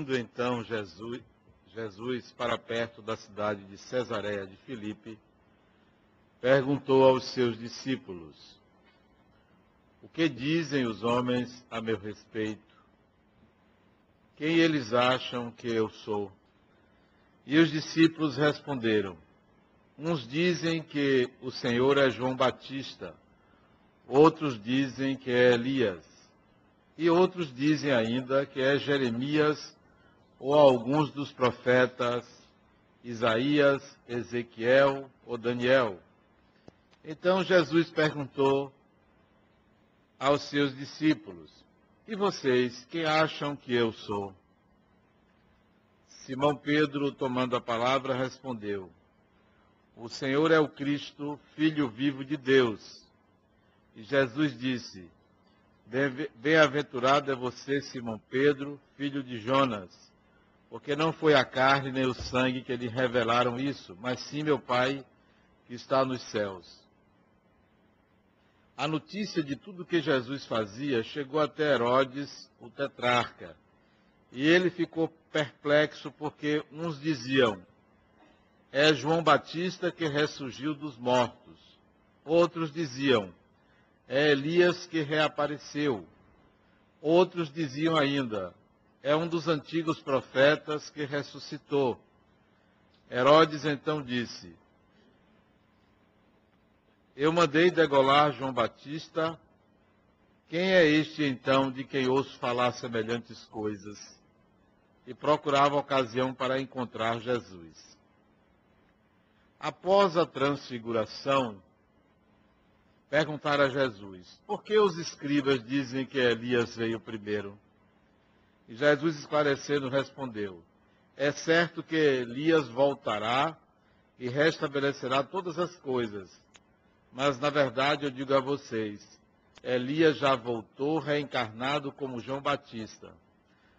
Indo então Jesus, Jesus para perto da cidade de Cesareia de Filipe, perguntou aos seus discípulos: O que dizem os homens a meu respeito? Quem eles acham que eu sou? E os discípulos responderam: Uns dizem que o Senhor é João Batista, outros dizem que é Elias, e outros dizem ainda que é Jeremias ou alguns dos profetas Isaías, Ezequiel ou Daniel. Então Jesus perguntou aos seus discípulos: E vocês, quem acham que eu sou? Simão Pedro, tomando a palavra, respondeu: O Senhor é o Cristo, Filho vivo de Deus. E Jesus disse: Bem-aventurado é você, Simão Pedro, filho de Jonas porque não foi a carne nem o sangue que lhe revelaram isso, mas sim meu Pai que está nos céus. A notícia de tudo que Jesus fazia chegou até Herodes, o tetrarca, e ele ficou perplexo porque uns diziam: É João Batista que ressurgiu dos mortos. Outros diziam: É Elias que reapareceu. Outros diziam ainda: é um dos antigos profetas que ressuscitou. Herodes então disse: Eu mandei degolar João Batista. Quem é este então de quem ouço falar semelhantes coisas? E procurava ocasião para encontrar Jesus. Após a transfiguração, perguntaram a Jesus: Por que os escribas dizem que Elias veio primeiro? E Jesus esclarecendo respondeu: É certo que Elias voltará e restabelecerá todas as coisas. Mas na verdade eu digo a vocês: Elias já voltou reencarnado como João Batista.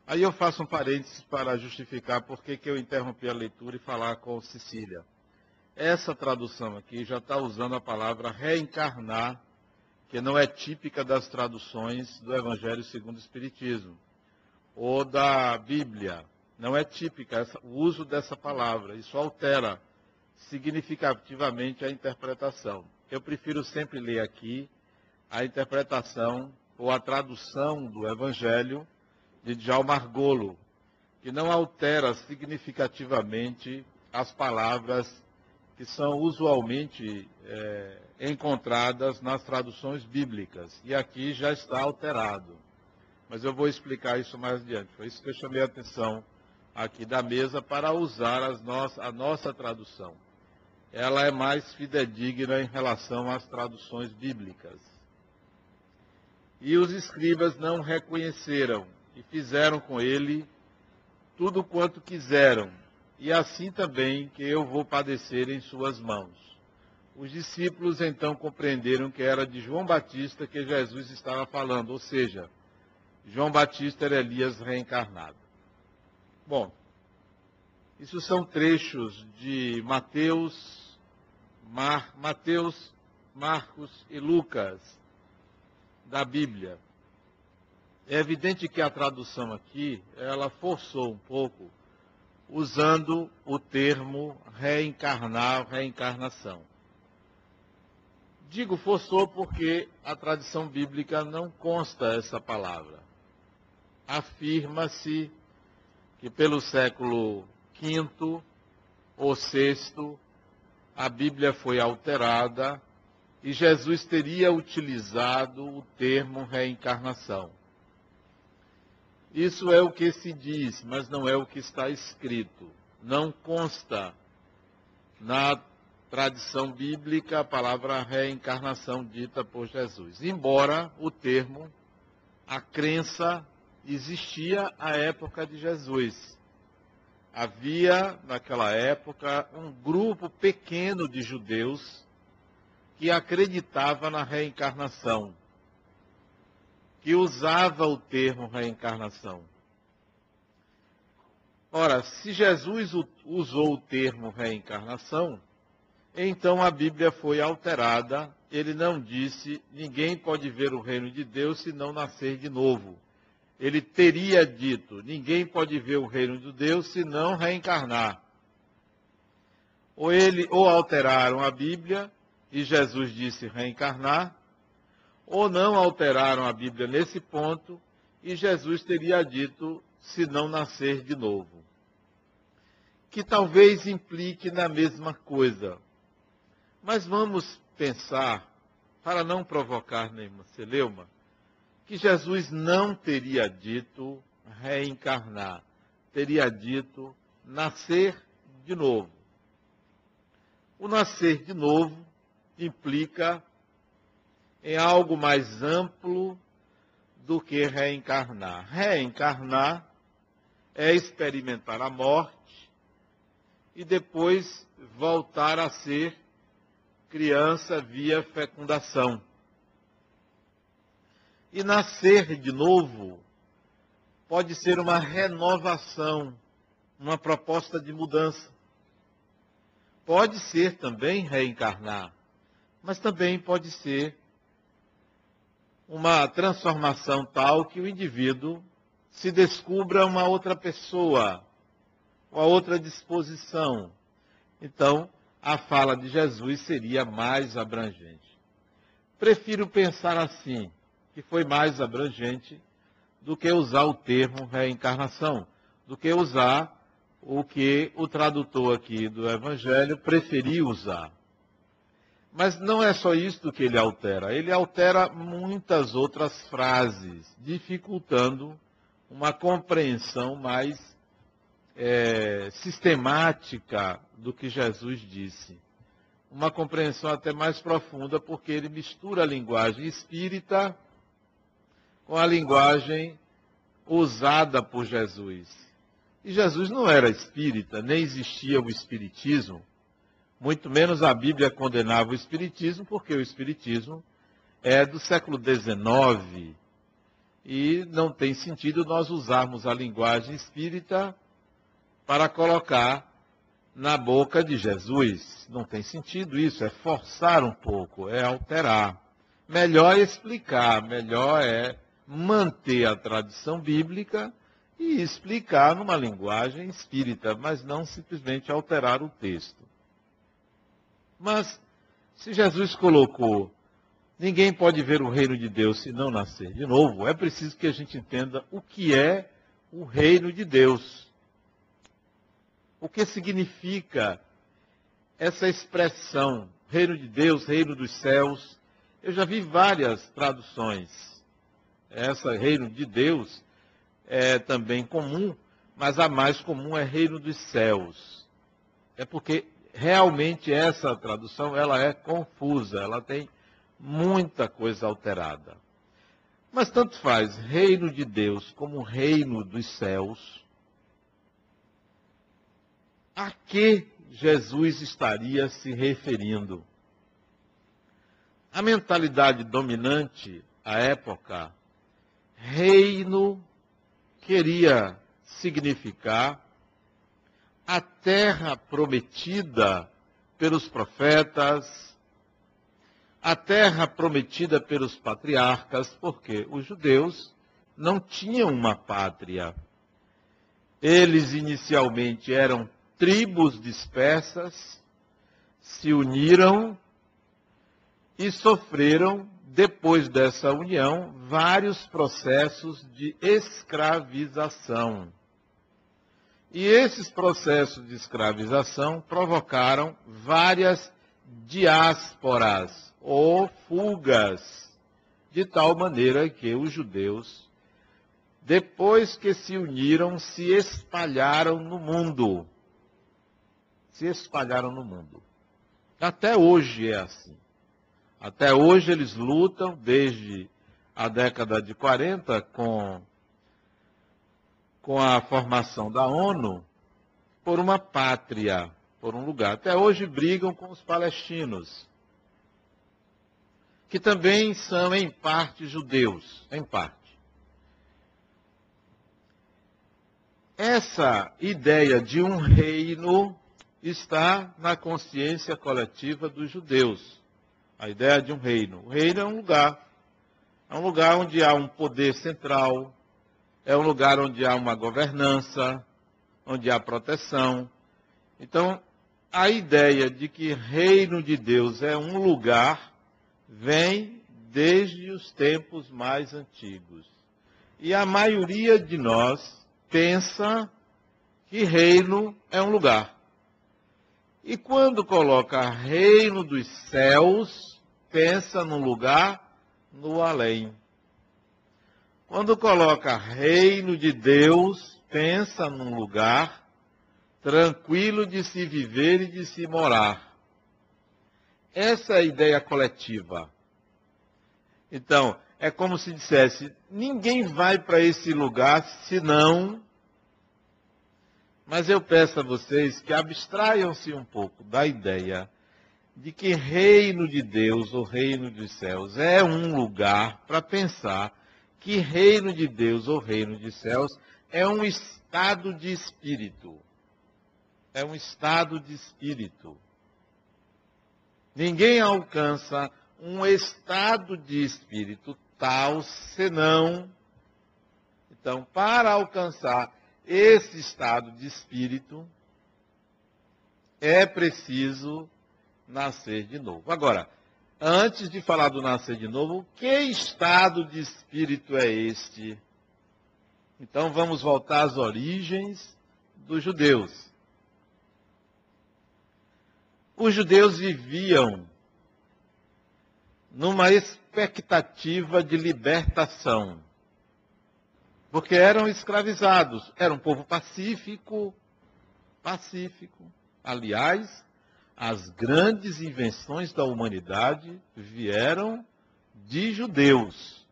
Aí eu faço um parênteses para justificar por que eu interrompi a leitura e falar com Cecília. Essa tradução aqui já está usando a palavra reencarnar, que não é típica das traduções do Evangelho segundo o Espiritismo ou da Bíblia. Não é típica o uso dessa palavra. Isso altera significativamente a interpretação. Eu prefiro sempre ler aqui a interpretação ou a tradução do Evangelho de Djalma Argolo, que não altera significativamente as palavras que são usualmente é, encontradas nas traduções bíblicas. E aqui já está alterado mas eu vou explicar isso mais adiante. Foi isso que eu chamei a atenção aqui da mesa para usar no a nossa tradução. Ela é mais fidedigna em relação às traduções bíblicas. E os escribas não reconheceram e fizeram com ele tudo quanto quiseram, e assim também que eu vou padecer em suas mãos. Os discípulos então compreenderam que era de João Batista que Jesus estava falando, ou seja, João Batista era Elias reencarnado. Bom, isso são trechos de Mateus, Mar, Mateus, Marcos e Lucas da Bíblia. É evidente que a tradução aqui, ela forçou um pouco, usando o termo reencarnar, reencarnação. Digo forçou porque a tradição bíblica não consta essa palavra afirma-se que pelo século V ou VI a Bíblia foi alterada e Jesus teria utilizado o termo reencarnação. Isso é o que se diz, mas não é o que está escrito. Não consta na tradição bíblica a palavra reencarnação dita por Jesus. Embora o termo, a crença existia à época de Jesus. Havia, naquela época, um grupo pequeno de judeus que acreditava na reencarnação, que usava o termo reencarnação. Ora, se Jesus usou o termo reencarnação, então a Bíblia foi alterada. Ele não disse: ninguém pode ver o reino de Deus se não nascer de novo. Ele teria dito: ninguém pode ver o reino de Deus se não reencarnar. Ou ele ou alteraram a Bíblia e Jesus disse reencarnar, ou não alteraram a Bíblia nesse ponto e Jesus teria dito se não nascer de novo. Que talvez implique na mesma coisa. Mas vamos pensar, para não provocar nenhuma celeuma, que Jesus não teria dito reencarnar, teria dito nascer de novo. O nascer de novo implica em algo mais amplo do que reencarnar. Reencarnar é experimentar a morte e depois voltar a ser criança via fecundação. E nascer de novo pode ser uma renovação, uma proposta de mudança. Pode ser também reencarnar, mas também pode ser uma transformação tal que o indivíduo se descubra uma outra pessoa, uma outra disposição. Então, a fala de Jesus seria mais abrangente. Prefiro pensar assim que foi mais abrangente do que usar o termo reencarnação, do que usar o que o tradutor aqui do Evangelho preferiu usar. Mas não é só isso que ele altera, ele altera muitas outras frases, dificultando uma compreensão mais é, sistemática do que Jesus disse. Uma compreensão até mais profunda, porque ele mistura a linguagem espírita com a linguagem usada por Jesus. E Jesus não era espírita, nem existia o espiritismo, muito menos a Bíblia condenava o espiritismo, porque o espiritismo é do século XIX e não tem sentido nós usarmos a linguagem espírita para colocar na boca de Jesus. Não tem sentido isso, é forçar um pouco, é alterar. Melhor explicar, melhor é manter a tradição bíblica e explicar numa linguagem espírita, mas não simplesmente alterar o texto. Mas, se Jesus colocou, ninguém pode ver o reino de Deus se não nascer de novo, é preciso que a gente entenda o que é o reino de Deus. O que significa essa expressão, reino de Deus, reino dos céus? Eu já vi várias traduções essa reino de Deus é também comum, mas a mais comum é reino dos céus. É porque realmente essa tradução ela é confusa, ela tem muita coisa alterada. Mas tanto faz, reino de Deus como reino dos céus. A que Jesus estaria se referindo? A mentalidade dominante à época reino queria significar a terra prometida pelos profetas, a terra prometida pelos patriarcas, porque os judeus não tinham uma pátria. Eles inicialmente eram tribos dispersas, se uniram e sofreram depois dessa união, vários processos de escravização. E esses processos de escravização provocaram várias diásporas ou fugas, de tal maneira que os judeus, depois que se uniram, se espalharam no mundo. Se espalharam no mundo. Até hoje é assim. Até hoje eles lutam, desde a década de 40, com, com a formação da ONU, por uma pátria, por um lugar. Até hoje brigam com os palestinos, que também são, em parte, judeus, em parte. Essa ideia de um reino está na consciência coletiva dos judeus a ideia de um reino. O reino é um lugar. É um lugar onde há um poder central, é um lugar onde há uma governança, onde há proteção. Então, a ideia de que reino de Deus é um lugar vem desde os tempos mais antigos. E a maioria de nós pensa que reino é um lugar. E quando coloca reino dos céus, pensa num lugar no além. Quando coloca reino de Deus, pensa num lugar tranquilo de se viver e de se morar. Essa é a ideia coletiva. Então, é como se dissesse: ninguém vai para esse lugar senão mas eu peço a vocês que abstraiam-se um pouco da ideia de que reino de Deus, ou reino dos céus, é um lugar para pensar que reino de Deus, ou reino dos céus, é um estado de espírito. É um estado de espírito. Ninguém alcança um estado de espírito tal senão. Então, para alcançar esse estado de espírito, é preciso nascer de novo. Agora, antes de falar do nascer de novo, que estado de espírito é este? Então vamos voltar às origens dos judeus. Os judeus viviam numa expectativa de libertação porque eram escravizados. Era um povo pacífico, pacífico. Aliás, as grandes invenções da humanidade vieram de judeus.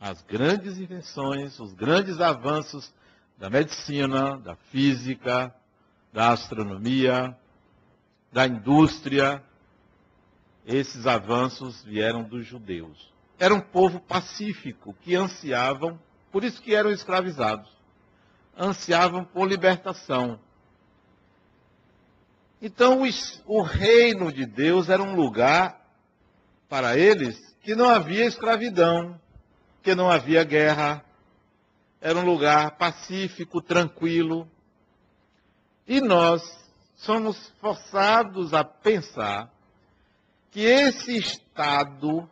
As grandes invenções, os grandes avanços da medicina, da física, da astronomia, da indústria, esses avanços vieram dos judeus. Era um povo pacífico que ansiavam por isso que eram escravizados. Ansiavam por libertação. Então, o reino de Deus era um lugar, para eles, que não havia escravidão, que não havia guerra. Era um lugar pacífico, tranquilo. E nós somos forçados a pensar que esse estado,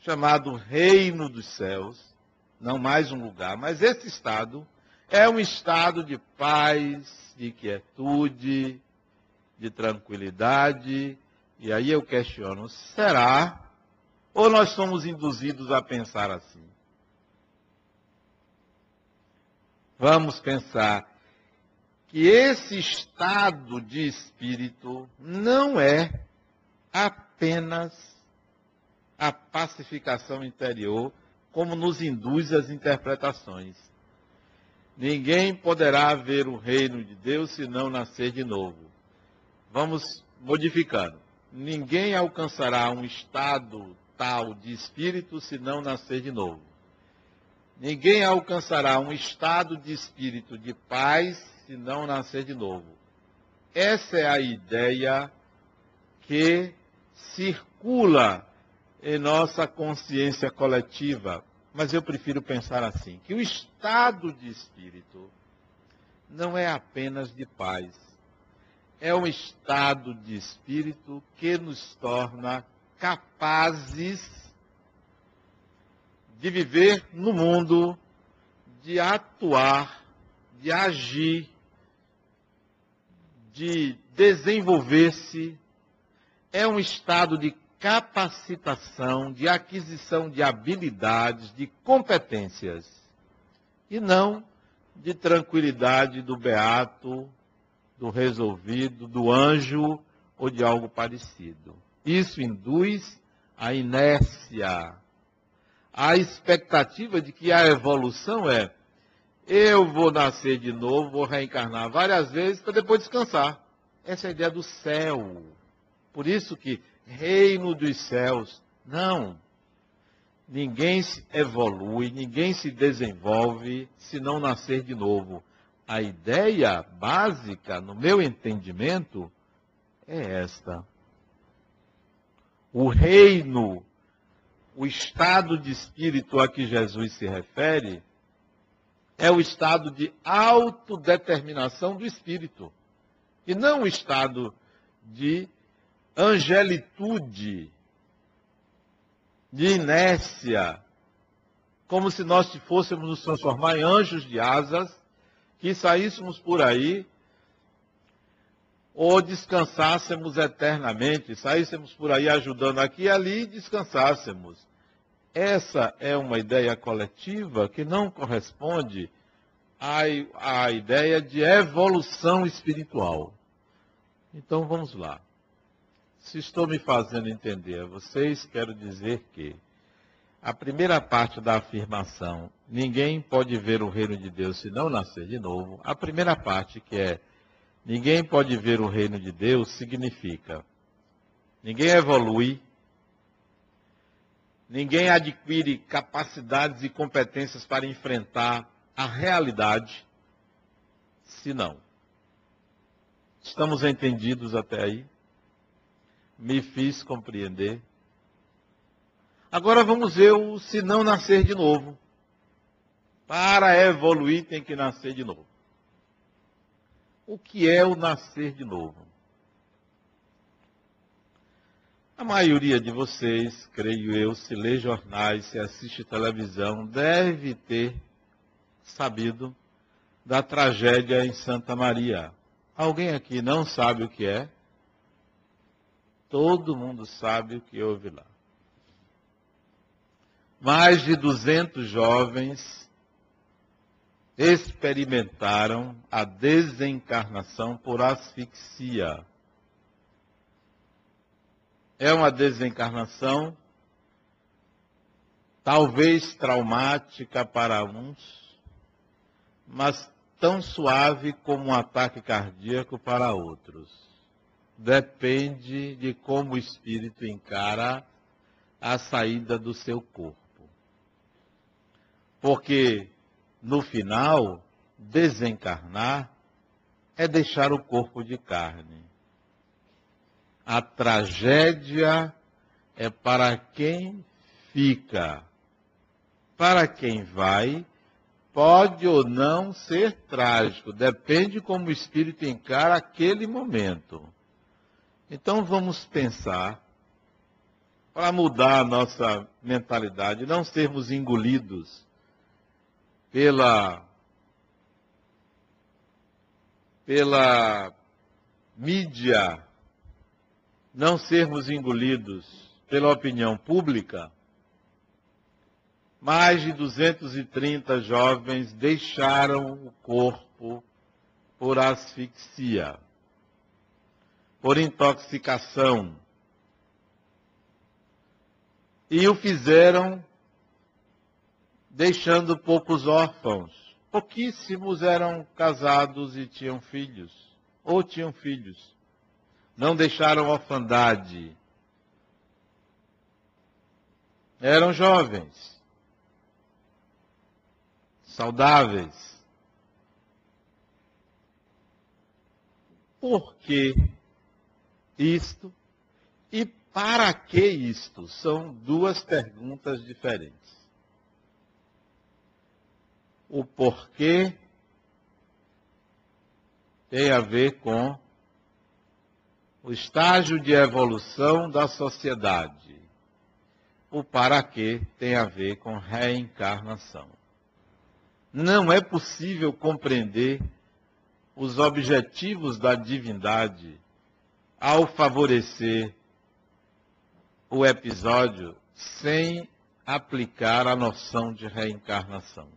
chamado Reino dos Céus, não mais um lugar, mas esse estado é um estado de paz, de quietude, de tranquilidade. E aí eu questiono: será? Ou nós somos induzidos a pensar assim? Vamos pensar que esse estado de espírito não é apenas a pacificação interior como nos induz as interpretações. Ninguém poderá ver o reino de Deus se não nascer de novo. Vamos modificando. Ninguém alcançará um estado tal de espírito se não nascer de novo. Ninguém alcançará um estado de espírito de paz se não nascer de novo. Essa é a ideia que circula em nossa consciência coletiva. Mas eu prefiro pensar assim: que o estado de espírito não é apenas de paz, é um estado de espírito que nos torna capazes de viver no mundo, de atuar, de agir, de desenvolver-se. É um estado de capacitação, de aquisição de habilidades, de competências, e não de tranquilidade do beato, do resolvido, do anjo ou de algo parecido. Isso induz a inércia, a expectativa de que a evolução é eu vou nascer de novo, vou reencarnar várias vezes para depois descansar. Essa é a ideia do céu. Por isso que reino dos céus. Não. Ninguém se evolui, ninguém se desenvolve se não nascer de novo. A ideia básica, no meu entendimento, é esta. O reino, o estado de espírito a que Jesus se refere, é o estado de autodeterminação do espírito. E não o estado de angelitude, de inércia, como se nós fôssemos nos transformar em anjos de asas, que saíssemos por aí ou descansássemos eternamente, saíssemos por aí ajudando aqui e ali e descansássemos. Essa é uma ideia coletiva que não corresponde à, à ideia de evolução espiritual. Então vamos lá. Se estou me fazendo entender a vocês, quero dizer que a primeira parte da afirmação, ninguém pode ver o reino de Deus se não nascer de novo, a primeira parte que é Ninguém pode ver o reino de Deus significa ninguém evolui, ninguém adquire capacidades e competências para enfrentar a realidade, se não. Estamos entendidos até aí? Me fiz compreender. Agora vamos ver o se não nascer de novo. Para evoluir tem que nascer de novo. O que é o nascer de novo? A maioria de vocês, creio eu, se lê jornais, se assiste televisão, deve ter sabido da tragédia em Santa Maria. Alguém aqui não sabe o que é? Todo mundo sabe o que houve lá. Mais de 200 jovens experimentaram a desencarnação por asfixia. É uma desencarnação talvez traumática para uns, mas tão suave como um ataque cardíaco para outros. Depende de como o espírito encara a saída do seu corpo. Porque no final, desencarnar é deixar o corpo de carne. A tragédia é para quem fica. Para quem vai, pode ou não ser trágico, depende como o espírito encara aquele momento. Então vamos pensar para mudar a nossa mentalidade, não sermos engolidos pela, pela mídia, não sermos engolidos pela opinião pública, mais de 230 jovens deixaram o corpo por asfixia, por intoxicação. E o fizeram deixando poucos órfãos. Pouquíssimos eram casados e tinham filhos, ou tinham filhos. Não deixaram orfandade. Eram jovens, saudáveis. Por que isto? E para que isto? São duas perguntas diferentes o porquê tem a ver com o estágio de evolução da sociedade. O para quê tem a ver com reencarnação. Não é possível compreender os objetivos da divindade ao favorecer o episódio sem aplicar a noção de reencarnação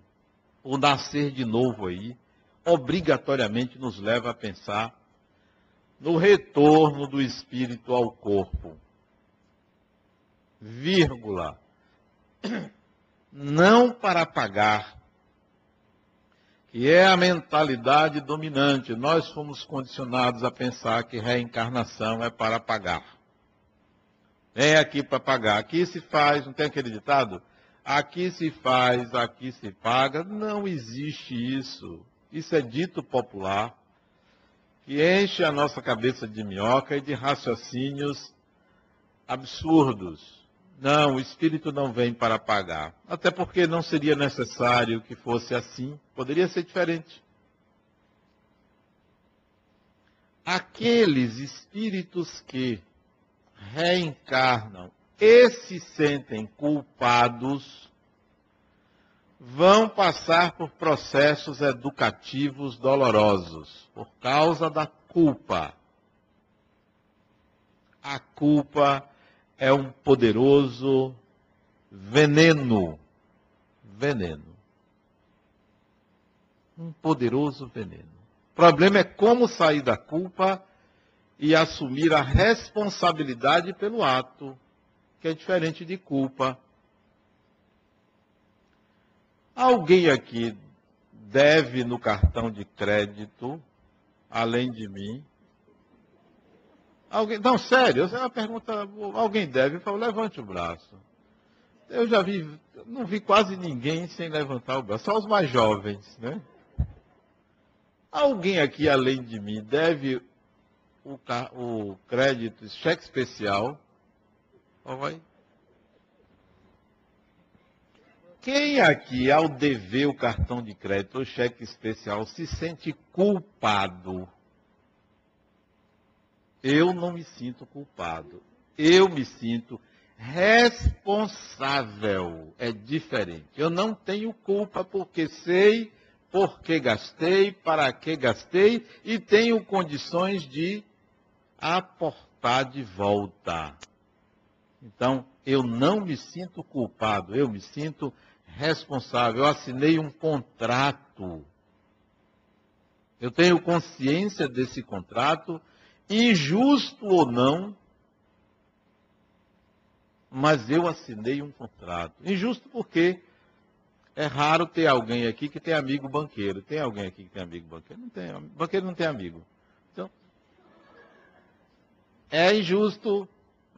o nascer de novo aí, obrigatoriamente nos leva a pensar no retorno do espírito ao corpo. Vírgula. Não para pagar, que é a mentalidade dominante. Nós fomos condicionados a pensar que reencarnação é para pagar. Vem aqui para pagar. Aqui se faz, não tem aquele ditado? Aqui se faz, aqui se paga. Não existe isso. Isso é dito popular, que enche a nossa cabeça de minhoca e de raciocínios absurdos. Não, o Espírito não vem para pagar. Até porque não seria necessário que fosse assim. Poderia ser diferente. Aqueles espíritos que reencarnam e se sentem culpados vão passar por processos educativos dolorosos por causa da culpa. A culpa é um poderoso veneno. Veneno. Um poderoso veneno. O problema é como sair da culpa e assumir a responsabilidade pelo ato, que é diferente de culpa. Alguém aqui deve no cartão de crédito, além de mim? Alguém, não, sério, é uma pergunta. Alguém deve? Eu falo, levante o braço. Eu já vi, não vi quase ninguém sem levantar o braço, só os mais jovens, né? Alguém aqui, além de mim, deve o, o crédito, cheque especial? Quem aqui, ao dever o cartão de crédito ou cheque especial, se sente culpado? Eu não me sinto culpado. Eu me sinto responsável. É diferente. Eu não tenho culpa porque sei por que gastei, para que gastei e tenho condições de aportar de volta. Então, eu não me sinto culpado, eu me sinto responsável. Eu assinei um contrato. Eu tenho consciência desse contrato, injusto ou não, mas eu assinei um contrato. Injusto porque é raro ter alguém aqui que tem amigo banqueiro. Tem alguém aqui que tem amigo banqueiro? Não tem. Banqueiro não tem amigo. Então, é injusto,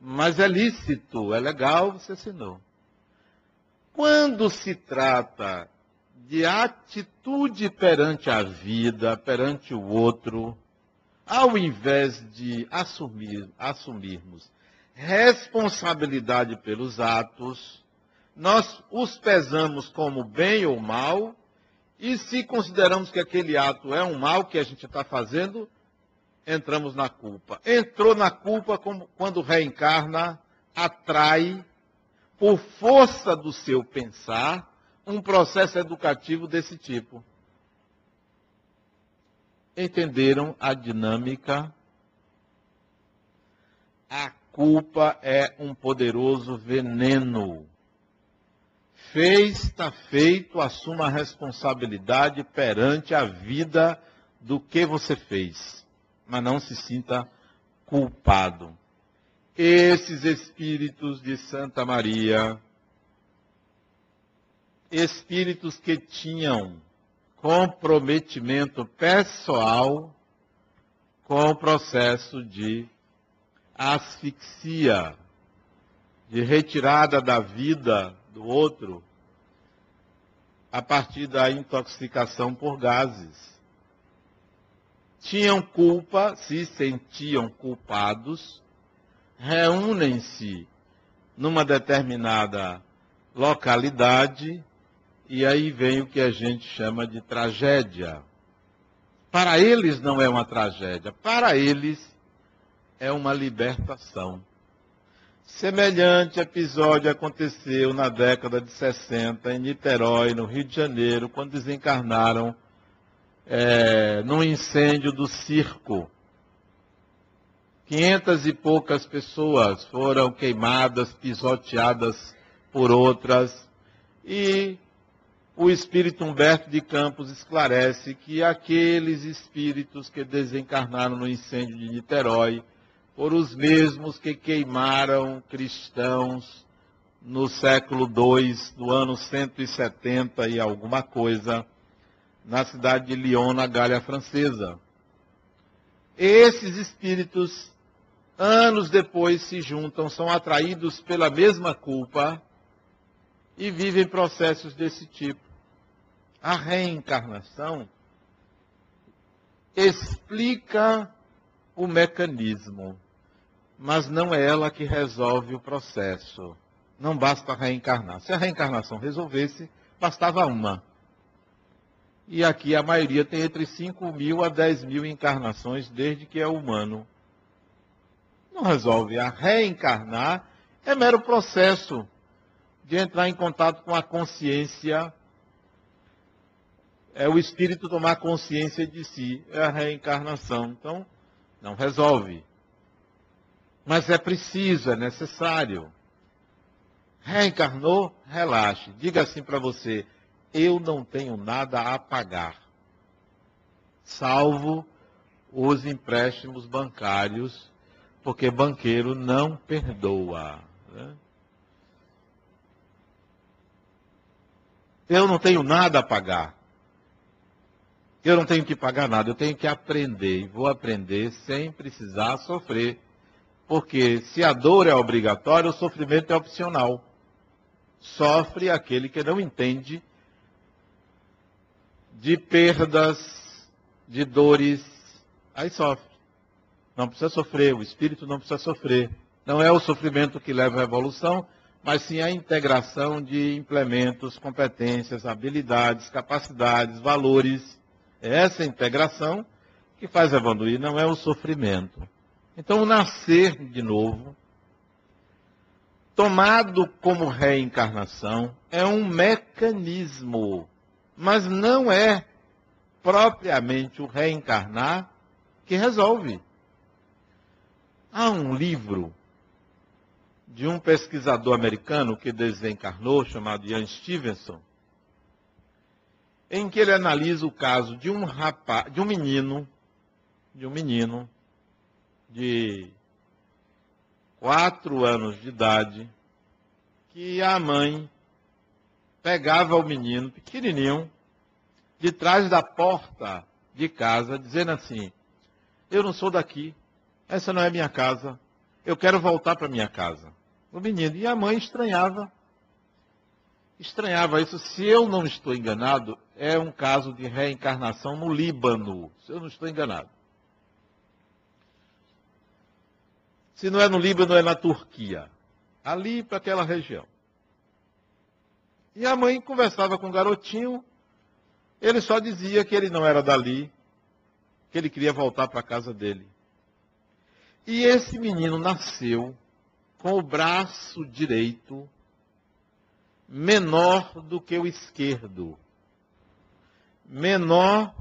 mas é lícito, é legal, você assinou. Quando se trata de atitude perante a vida, perante o outro, ao invés de assumir, assumirmos responsabilidade pelos atos, nós os pesamos como bem ou mal, e se consideramos que aquele ato é um mal que a gente está fazendo, entramos na culpa. Entrou na culpa quando reencarna, atrai por força do seu pensar, um processo educativo desse tipo. Entenderam a dinâmica? A culpa é um poderoso veneno. Fez, está feito, assuma a responsabilidade perante a vida do que você fez. Mas não se sinta culpado esses espíritos de Santa Maria, espíritos que tinham comprometimento pessoal com o processo de asfixia, de retirada da vida do outro a partir da intoxicação por gases. Tinham culpa, se sentiam culpados reúnem-se numa determinada localidade e aí vem o que a gente chama de tragédia. Para eles não é uma tragédia, para eles é uma libertação. Semelhante episódio aconteceu na década de 60 em Niterói, no Rio de Janeiro, quando desencarnaram é, incêndio do circo Quinhentas e poucas pessoas foram queimadas, pisoteadas por outras. E o espírito Humberto de Campos esclarece que aqueles espíritos que desencarnaram no incêndio de Niterói foram os mesmos que queimaram cristãos no século II, no ano 170 e alguma coisa, na cidade de Lyon, na Gália Francesa. Esses espíritos anos depois se juntam, são atraídos pela mesma culpa e vivem processos desse tipo. A reencarnação explica o mecanismo, mas não é ela que resolve o processo. não basta reencarnar. Se a reencarnação resolvesse, bastava uma. E aqui a maioria tem entre 5 mil a 10 mil encarnações desde que é humano. Não resolve. A reencarnar é mero processo de entrar em contato com a consciência. É o espírito tomar consciência de si. É a reencarnação. Então, não resolve. Mas é preciso, é necessário. Reencarnou, relaxe. Diga assim para você: eu não tenho nada a pagar, salvo os empréstimos bancários, porque banqueiro não perdoa. Né? Eu não tenho nada a pagar. Eu não tenho que pagar nada, eu tenho que aprender. E vou aprender sem precisar sofrer. Porque se a dor é obrigatória, o sofrimento é opcional sofre aquele que não entende de perdas, de dores, aí sofre. Não precisa sofrer, o espírito não precisa sofrer. Não é o sofrimento que leva à evolução, mas sim a integração de implementos, competências, habilidades, capacidades, valores. É essa integração que faz evoluir, não é o sofrimento. Então, o nascer de novo tomado como reencarnação, é um mecanismo, mas não é propriamente o reencarnar que resolve. Há um livro de um pesquisador americano que desencarnou, chamado Ian Stevenson, em que ele analisa o caso de um rapaz, de um menino, de um menino de quatro anos de idade, que a mãe pegava o menino pequenininho de trás da porta de casa, dizendo assim: Eu não sou daqui, essa não é minha casa, eu quero voltar para minha casa. O menino. E a mãe estranhava. Estranhava isso. Se eu não estou enganado, é um caso de reencarnação no Líbano. Se eu não estou enganado. Se não é no Líbano, é na Turquia. Ali para aquela região. E a mãe conversava com o garotinho. Ele só dizia que ele não era dali, que ele queria voltar para a casa dele. E esse menino nasceu com o braço direito menor do que o esquerdo. Menor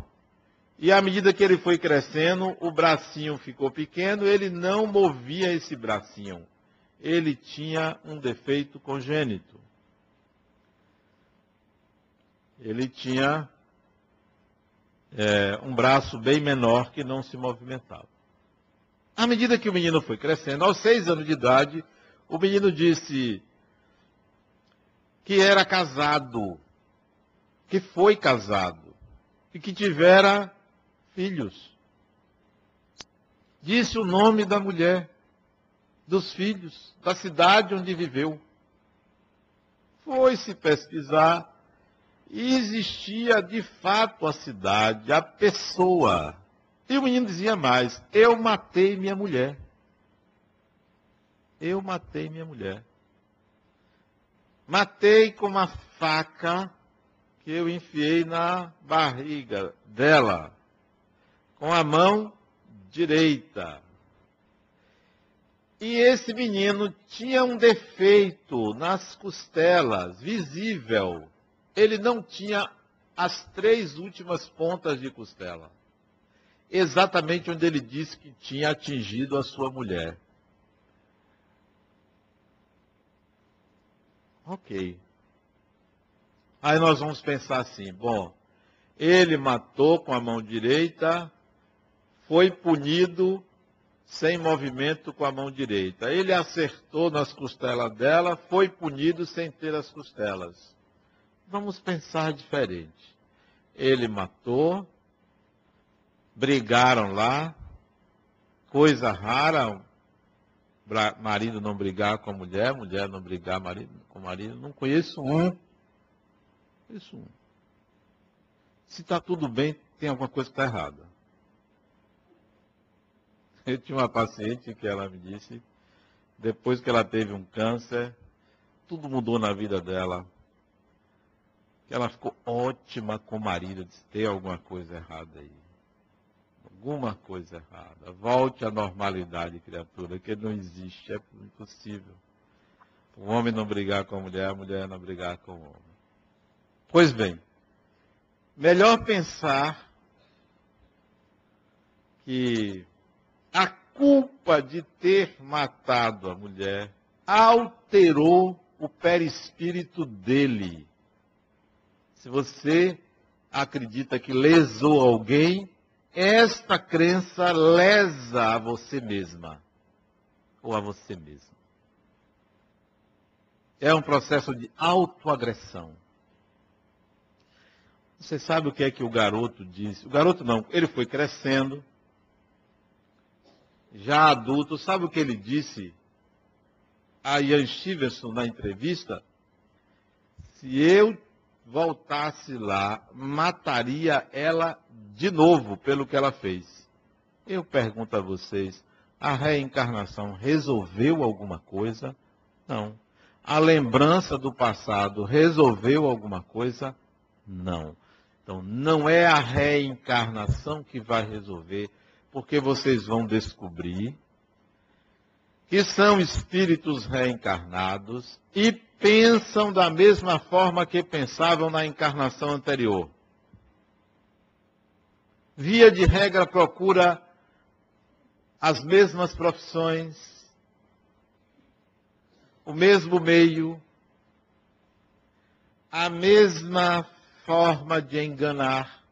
e à medida que ele foi crescendo, o bracinho ficou pequeno, ele não movia esse bracinho. Ele tinha um defeito congênito. Ele tinha é, um braço bem menor que não se movimentava. À medida que o menino foi crescendo, aos seis anos de idade, o menino disse que era casado, que foi casado e que tivera filhos. Disse o nome da mulher, dos filhos, da cidade onde viveu. Foi-se pesquisar e existia de fato a cidade, a pessoa. E o menino dizia mais: Eu matei minha mulher. Eu matei minha mulher. Matei com uma faca que eu enfiei na barriga dela com a mão direita. E esse menino tinha um defeito nas costelas, visível. Ele não tinha as três últimas pontas de costela. Exatamente onde ele disse que tinha atingido a sua mulher. Ok. Aí nós vamos pensar assim: bom, ele matou com a mão direita, foi punido sem movimento com a mão direita. Ele acertou nas costelas dela, foi punido sem ter as costelas. Vamos pensar diferente. Ele matou, brigaram lá, coisa rara, marido não brigar com a mulher, mulher não brigar marido, com o marido. Não conheço um. Conheço um. Se está tudo bem, tem alguma coisa que está errada. Eu tinha uma paciente que ela me disse, depois que ela teve um câncer, tudo mudou na vida dela. Que ela ficou ótima com o marido. Disse, tem alguma coisa errada aí. Alguma coisa errada. Volte à normalidade, criatura, que não existe, é impossível. O homem não brigar com a mulher, a mulher não brigar com o homem. Pois bem, melhor pensar que a culpa de ter matado a mulher alterou o perispírito dele. Se você acredita que lesou alguém, esta crença lesa a você mesma ou a você mesmo. É um processo de autoagressão. Você sabe o que é que o garoto disse? O garoto não, ele foi crescendo, já adulto, sabe o que ele disse a Ian Stevenson na entrevista? Se eu voltasse lá, mataria ela de novo pelo que ela fez. Eu pergunto a vocês, a reencarnação resolveu alguma coisa? Não. A lembrança do passado resolveu alguma coisa? Não. Então, não é a reencarnação que vai resolver porque vocês vão descobrir que são espíritos reencarnados e pensam da mesma forma que pensavam na encarnação anterior. Via de regra, procura as mesmas profissões, o mesmo meio, a mesma forma de enganar,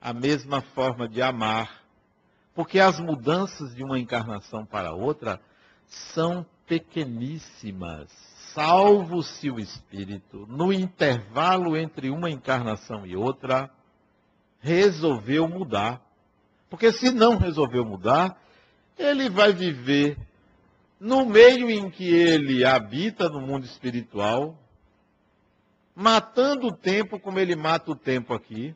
a mesma forma de amar, porque as mudanças de uma encarnação para outra são pequeníssimas, salvo se o espírito, no intervalo entre uma encarnação e outra, resolveu mudar. Porque se não resolveu mudar, ele vai viver no meio em que ele habita no mundo espiritual, matando o tempo como ele mata o tempo aqui,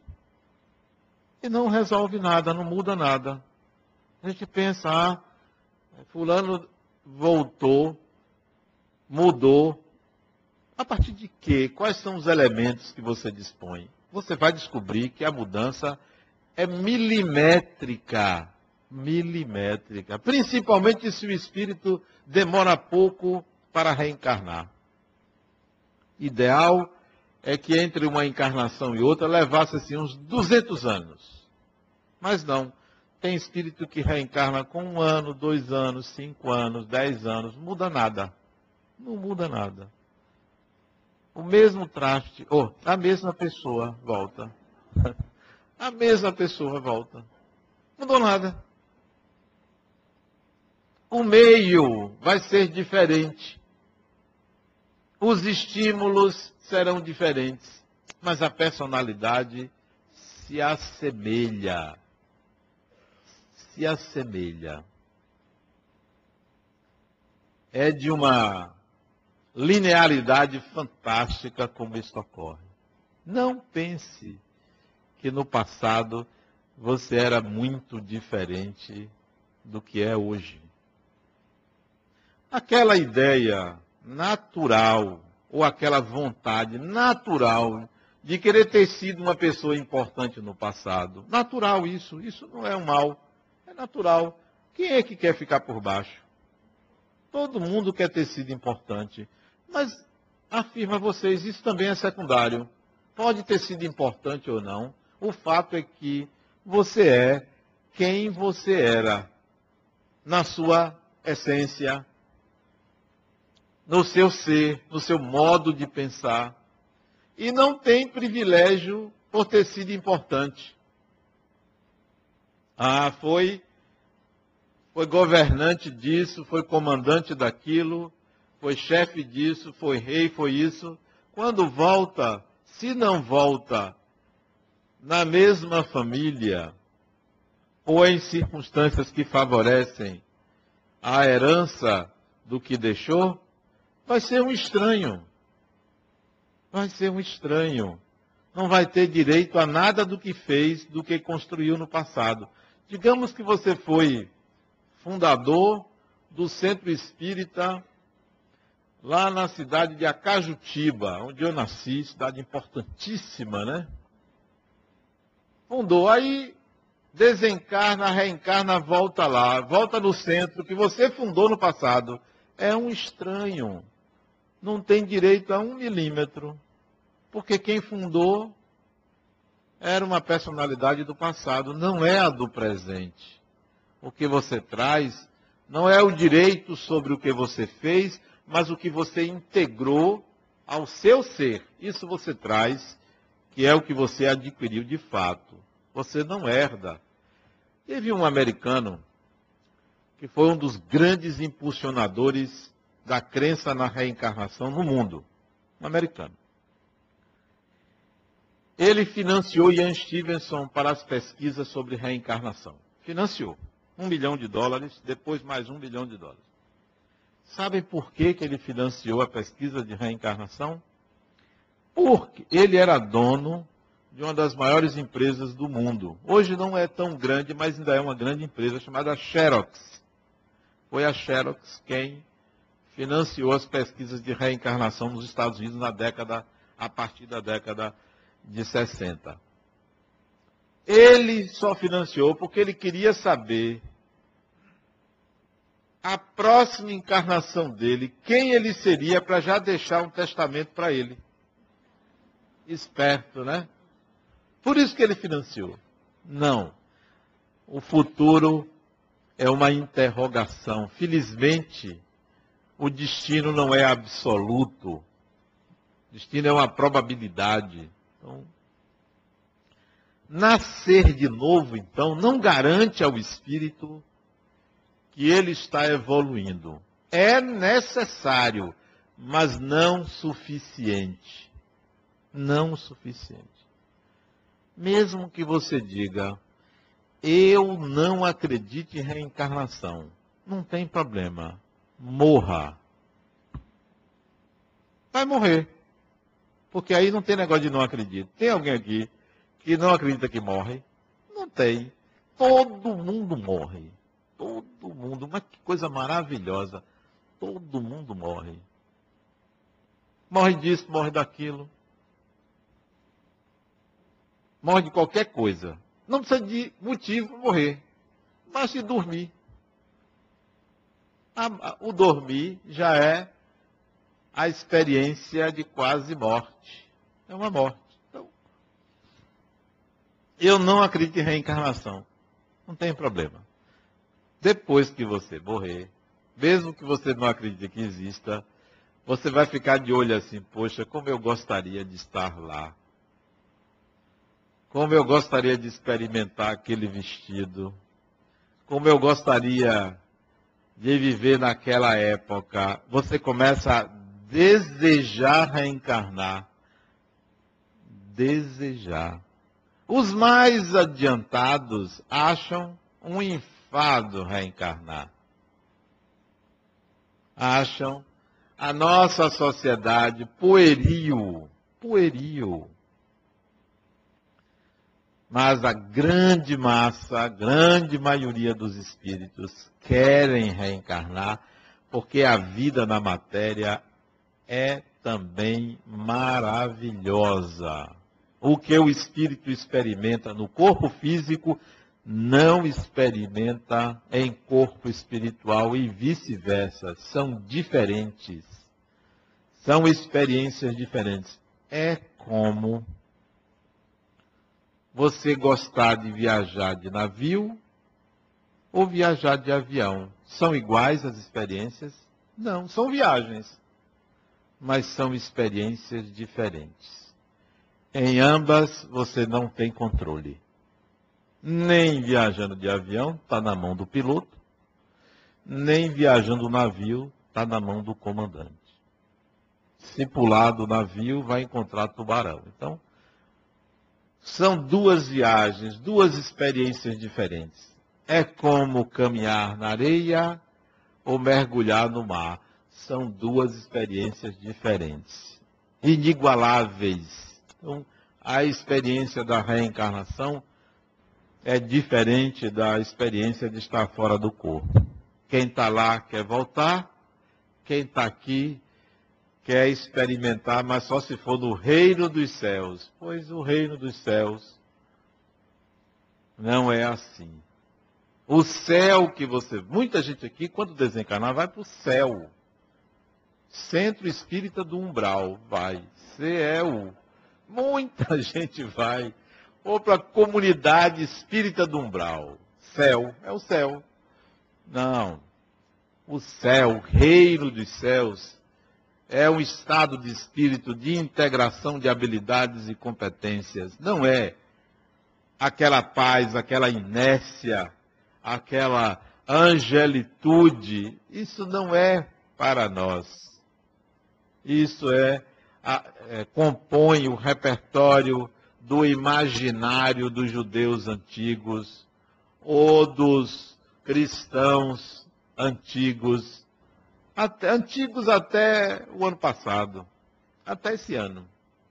e não resolve nada, não muda nada. A gente pensa, ah, fulano voltou, mudou. A partir de quê? Quais são os elementos que você dispõe? Você vai descobrir que a mudança é milimétrica. Milimétrica. Principalmente se o espírito demora pouco para reencarnar. Ideal é que entre uma encarnação e outra levasse assim uns 200 anos. Mas não. Tem espírito que reencarna com um ano, dois anos, cinco anos, dez anos. Muda nada. Não muda nada. O mesmo traste, ou oh, a mesma pessoa volta. a mesma pessoa volta. Mudou nada. O meio vai ser diferente. Os estímulos serão diferentes. Mas a personalidade se assemelha se assemelha. É de uma linearidade fantástica como isso ocorre. Não pense que no passado você era muito diferente do que é hoje. Aquela ideia natural, ou aquela vontade natural de querer ter sido uma pessoa importante no passado. Natural isso, isso não é um mal natural. Quem é que quer ficar por baixo? Todo mundo quer ter sido importante. Mas, afirma vocês, isso também é secundário. Pode ter sido importante ou não. O fato é que você é quem você era na sua essência, no seu ser, no seu modo de pensar. E não tem privilégio por ter sido importante. Ah, foi foi governante disso, foi comandante daquilo, foi chefe disso, foi rei, foi isso. Quando volta, se não volta na mesma família, ou em circunstâncias que favorecem a herança do que deixou, vai ser um estranho. Vai ser um estranho. Não vai ter direito a nada do que fez, do que construiu no passado. Digamos que você foi fundador do Centro Espírita lá na cidade de Acajutiba, onde eu nasci, cidade importantíssima, né? Fundou. Aí desencarna, reencarna, volta lá, volta no centro que você fundou no passado. É um estranho. Não tem direito a um milímetro. Porque quem fundou era uma personalidade do passado, não é a do presente. O que você traz não é o direito sobre o que você fez, mas o que você integrou ao seu ser. Isso você traz, que é o que você adquiriu de fato. Você não herda. Teve um americano que foi um dos grandes impulsionadores da crença na reencarnação no mundo. Um americano. Ele financiou Ian Stevenson para as pesquisas sobre reencarnação. Financiou. Um milhão de dólares, depois mais um milhão de dólares. Sabem por que, que ele financiou a pesquisa de reencarnação? Porque ele era dono de uma das maiores empresas do mundo. Hoje não é tão grande, mas ainda é uma grande empresa chamada Xerox. Foi a Xerox quem financiou as pesquisas de reencarnação nos Estados Unidos na década, a partir da década de 60. Ele só financiou porque ele queria saber a próxima encarnação dele, quem ele seria para já deixar um testamento para ele. Esperto, né? Por isso que ele financiou. Não. O futuro é uma interrogação. Felizmente, o destino não é absoluto. O destino é uma probabilidade. Então, nascer de novo, então, não garante ao espírito que ele está evoluindo. É necessário, mas não suficiente. Não suficiente. Mesmo que você diga, eu não acredito em reencarnação, não tem problema. Morra. Vai morrer. Porque aí não tem negócio de não acreditar. Tem alguém aqui que não acredita que morre? Não tem. Todo mundo morre. Todo mundo, mas que coisa maravilhosa. Todo mundo morre. Morre disso, morre daquilo. Morre de qualquer coisa. Não precisa de motivo para morrer. Mas se dormir. O dormir já é a experiência de quase morte. É uma morte. Eu não acredito em reencarnação. Não tem problema depois que você morrer, mesmo que você não acredite que exista, você vai ficar de olho assim, poxa, como eu gostaria de estar lá. Como eu gostaria de experimentar aquele vestido. Como eu gostaria de viver naquela época. Você começa a desejar reencarnar. Desejar. Os mais adiantados acham um inferno fado reencarnar. Acham a nossa sociedade pueril, pueril. Mas a grande massa, a grande maioria dos espíritos querem reencarnar porque a vida na matéria é também maravilhosa. O que o espírito experimenta no corpo físico não experimenta em corpo espiritual e vice-versa. São diferentes. São experiências diferentes. É como você gostar de viajar de navio ou viajar de avião. São iguais as experiências? Não, são viagens. Mas são experiências diferentes. Em ambas você não tem controle nem viajando de avião, está na mão do piloto, nem viajando navio, está na mão do comandante. Se pular do navio, vai encontrar tubarão. Então, são duas viagens, duas experiências diferentes. É como caminhar na areia ou mergulhar no mar. São duas experiências diferentes, inigualáveis. Então, a experiência da reencarnação é diferente da experiência de estar fora do corpo. Quem está lá quer voltar, quem está aqui quer experimentar, mas só se for no reino dos céus. Pois o reino dos céus não é assim. O céu que você. Muita gente aqui, quando desencarnar, vai para o céu. Centro Espírita do Umbral, vai. CEU. Muita gente vai. Ou para a comunidade espírita do Umbral. Céu, é o céu. Não. O céu, o reino dos céus, é um estado de espírito de integração de habilidades e competências. Não é aquela paz, aquela inércia, aquela angelitude. Isso não é para nós. Isso é, é compõe o repertório do imaginário dos judeus antigos ou dos cristãos antigos, até, antigos até o ano passado, até esse ano.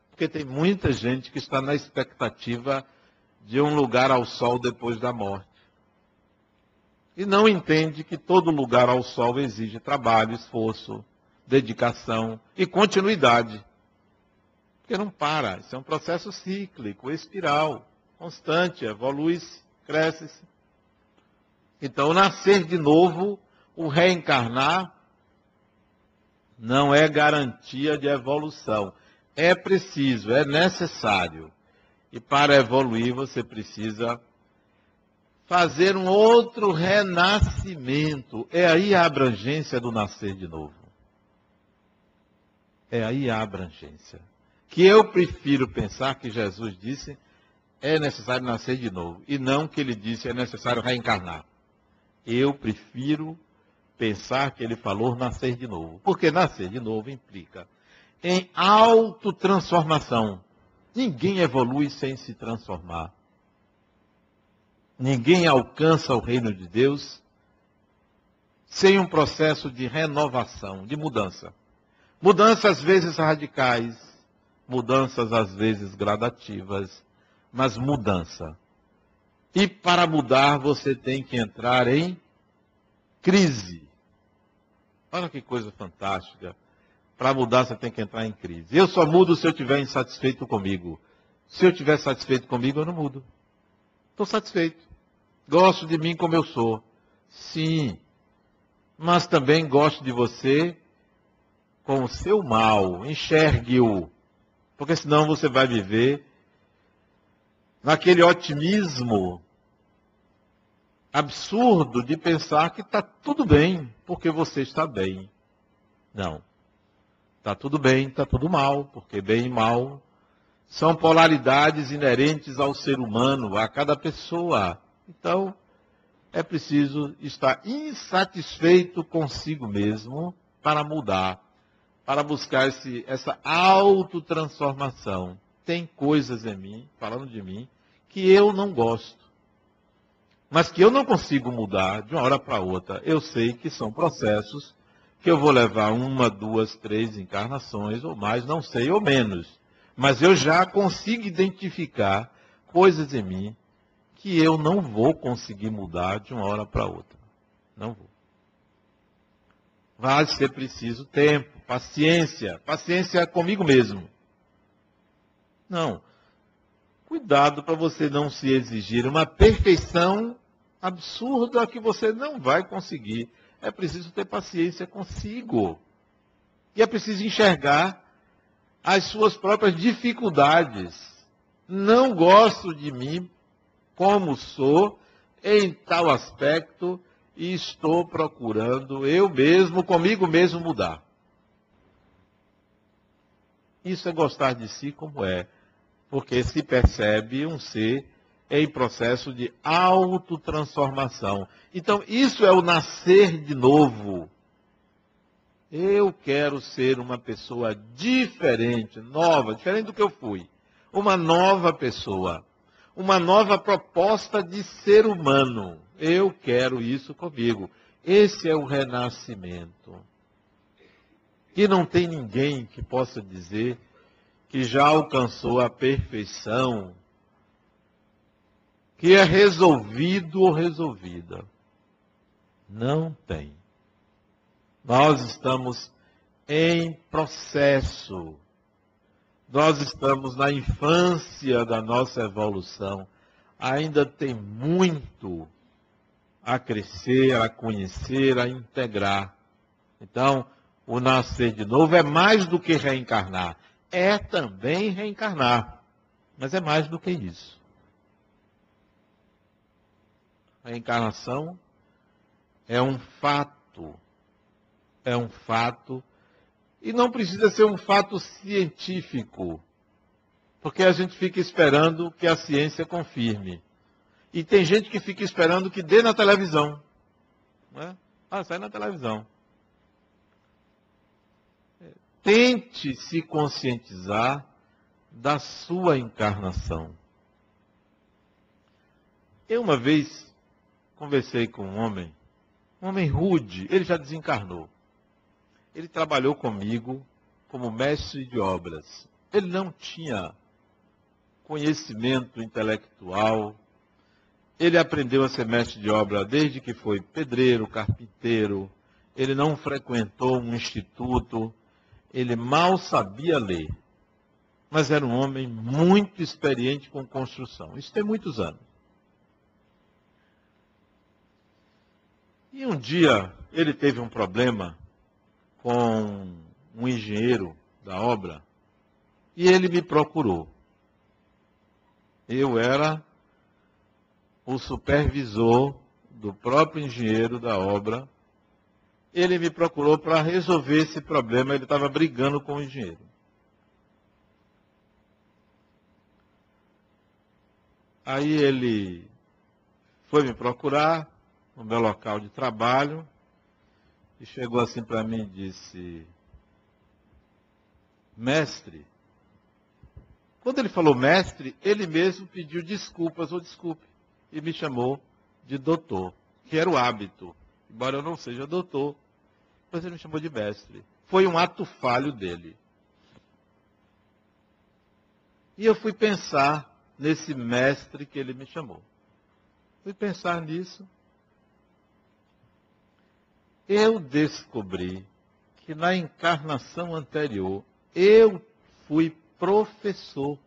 Porque tem muita gente que está na expectativa de um lugar ao sol depois da morte. E não entende que todo lugar ao sol exige trabalho, esforço, dedicação e continuidade. Porque não para, isso é um processo cíclico, espiral, constante, evolui-se, cresce-se. Então, nascer de novo, o reencarnar, não é garantia de evolução. É preciso, é necessário e para evoluir você precisa fazer um outro renascimento. É aí a abrangência do nascer de novo. É aí a abrangência. Que eu prefiro pensar que Jesus disse é necessário nascer de novo. E não que ele disse é necessário reencarnar. Eu prefiro pensar que ele falou nascer de novo. Porque nascer de novo implica em autotransformação. Ninguém evolui sem se transformar. Ninguém alcança o reino de Deus sem um processo de renovação, de mudança. Mudanças às vezes radicais, mudanças às vezes gradativas, mas mudança. E para mudar você tem que entrar em crise. Olha que coisa fantástica. Para mudar, você tem que entrar em crise. Eu só mudo se eu estiver insatisfeito comigo. Se eu estiver satisfeito comigo, eu não mudo. Estou satisfeito. Gosto de mim como eu sou. Sim. Mas também gosto de você com o seu mal. Enxergue-o. Porque senão você vai viver naquele otimismo absurdo de pensar que está tudo bem, porque você está bem. Não. Está tudo bem, está tudo mal, porque bem e mal são polaridades inerentes ao ser humano, a cada pessoa. Então, é preciso estar insatisfeito consigo mesmo para mudar, para buscar esse, essa autotransformação. Tem coisas em mim, falando de mim, que eu não gosto, mas que eu não consigo mudar de uma hora para outra. Eu sei que são processos que eu vou levar uma, duas, três encarnações, ou mais, não sei, ou menos. Mas eu já consigo identificar coisas em mim que eu não vou conseguir mudar de uma hora para outra. Não vou. Vai ser preciso tempo, paciência, paciência comigo mesmo. Não. Cuidado para você não se exigir uma perfeição absurda que você não vai conseguir é preciso ter paciência consigo. E é preciso enxergar as suas próprias dificuldades. Não gosto de mim como sou em tal aspecto e estou procurando eu mesmo, comigo mesmo, mudar. Isso é gostar de si como é, porque se percebe um ser em processo de autotransformação. Então, isso é o nascer de novo. Eu quero ser uma pessoa diferente, nova, diferente do que eu fui. Uma nova pessoa. Uma nova proposta de ser humano. Eu quero isso comigo. Esse é o renascimento. E não tem ninguém que possa dizer que já alcançou a perfeição que é resolvido ou resolvida. Não tem. Nós estamos em processo. Nós estamos na infância da nossa evolução. Ainda tem muito a crescer, a conhecer, a integrar. Então, o nascer de novo é mais do que reencarnar. É também reencarnar. Mas é mais do que isso. A reencarnação é um fato. É um fato. E não precisa ser um fato científico. Porque a gente fica esperando que a ciência confirme. E tem gente que fica esperando que dê na televisão. Né? Ah, sai na televisão. Tente se conscientizar da sua encarnação. Eu uma vez conversei com um homem, um homem rude, ele já desencarnou. Ele trabalhou comigo como mestre de obras. Ele não tinha conhecimento intelectual. Ele aprendeu a ser mestre de obra desde que foi pedreiro, carpinteiro. Ele não frequentou um instituto. Ele mal sabia ler mas era um homem muito experiente com construção. Isso tem muitos anos. E um dia ele teve um problema com um engenheiro da obra e ele me procurou. Eu era o supervisor do próprio engenheiro da obra. Ele me procurou para resolver esse problema. Ele estava brigando com o engenheiro. Aí ele foi me procurar no meu local de trabalho e chegou assim para mim e disse: Mestre. Quando ele falou mestre, ele mesmo pediu desculpas ou desculpe e me chamou de doutor, que era o hábito, embora eu não seja doutor, mas ele me chamou de mestre. Foi um ato falho dele. E eu fui pensar nesse mestre que ele me chamou. Fui pensar nisso. Eu descobri que na encarnação anterior eu fui professor.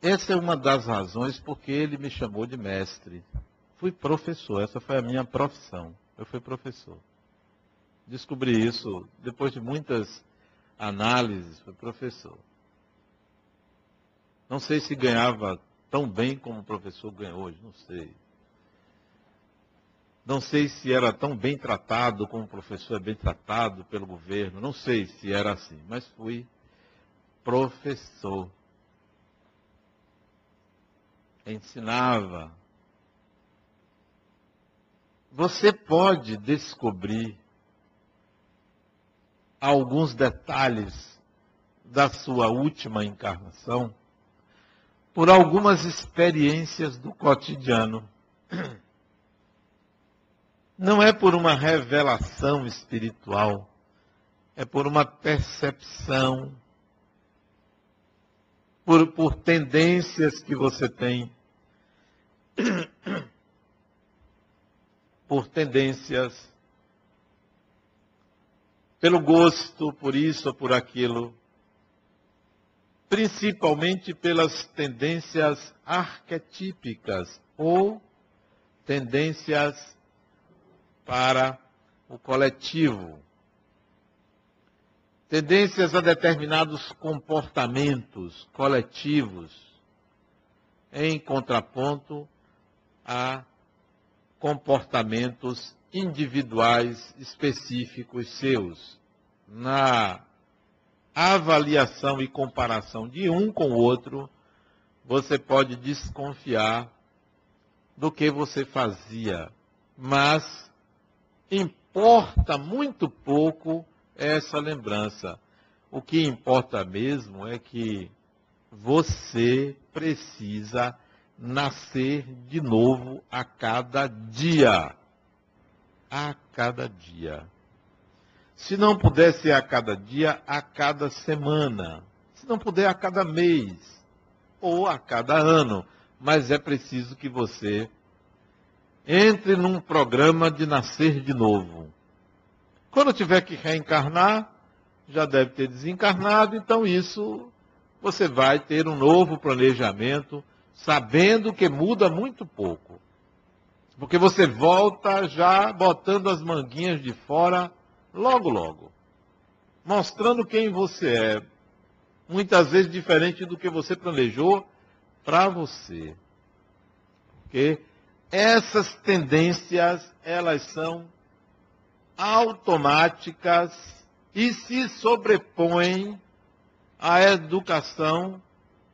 Essa é uma das razões porque ele me chamou de mestre. Fui professor, essa foi a minha profissão. Eu fui professor. Descobri isso depois de muitas análises, fui professor. Não sei se ganhava tão bem como o professor ganha hoje, não sei. Não sei se era tão bem tratado como o professor é bem tratado pelo governo, não sei se era assim, mas fui professor. Ensinava. Você pode descobrir alguns detalhes da sua última encarnação por algumas experiências do cotidiano. Não é por uma revelação espiritual, é por uma percepção, por, por tendências que você tem, por tendências, pelo gosto, por isso ou por aquilo principalmente pelas tendências arquetípicas ou tendências para o coletivo. Tendências a determinados comportamentos coletivos, em contraponto a comportamentos individuais específicos seus. Na avaliação e comparação de um com o outro, você pode desconfiar do que você fazia. Mas importa muito pouco essa lembrança. O que importa mesmo é que você precisa nascer de novo a cada dia. A cada dia. Se não puder ser a cada dia, a cada semana. Se não puder, a cada mês. Ou a cada ano. Mas é preciso que você entre num programa de nascer de novo. Quando tiver que reencarnar, já deve ter desencarnado, então isso você vai ter um novo planejamento, sabendo que muda muito pouco. Porque você volta já botando as manguinhas de fora logo, logo. Mostrando quem você é. Muitas vezes diferente do que você planejou para você. Porque essas tendências, elas são automáticas e se sobrepõem à educação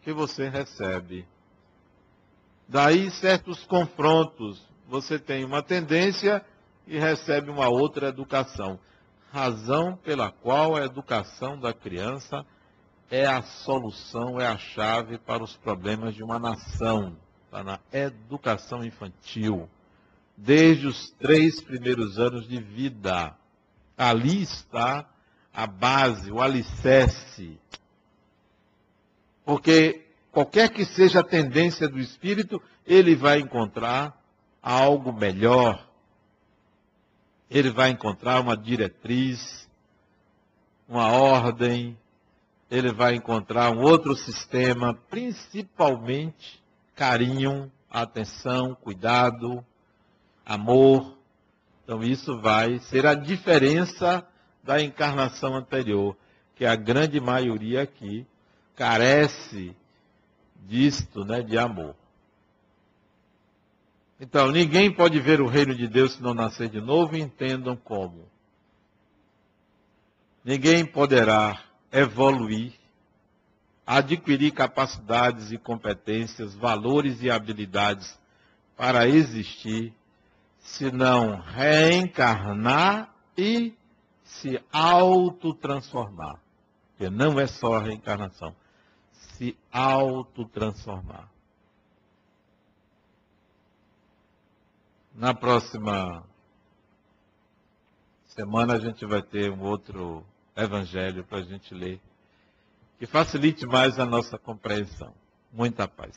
que você recebe. Daí certos confrontos. Você tem uma tendência e recebe uma outra educação. Razão pela qual a educação da criança é a solução, é a chave para os problemas de uma nação. Está na educação infantil. Desde os três primeiros anos de vida. Ali está a base, o alicerce. Porque qualquer que seja a tendência do espírito, ele vai encontrar algo melhor. Ele vai encontrar uma diretriz, uma ordem, ele vai encontrar um outro sistema, principalmente carinho, atenção, cuidado, amor. Então isso vai ser a diferença da encarnação anterior, que a grande maioria aqui carece disto, né, de amor. Então, ninguém pode ver o reino de Deus se não nascer de novo, entendam como. Ninguém poderá evoluir, adquirir capacidades e competências, valores e habilidades para existir, se não reencarnar e se autotransformar. Porque não é só a reencarnação. Se autotransformar. Na próxima semana a gente vai ter um outro evangelho para a gente ler, que facilite mais a nossa compreensão. Muita paz.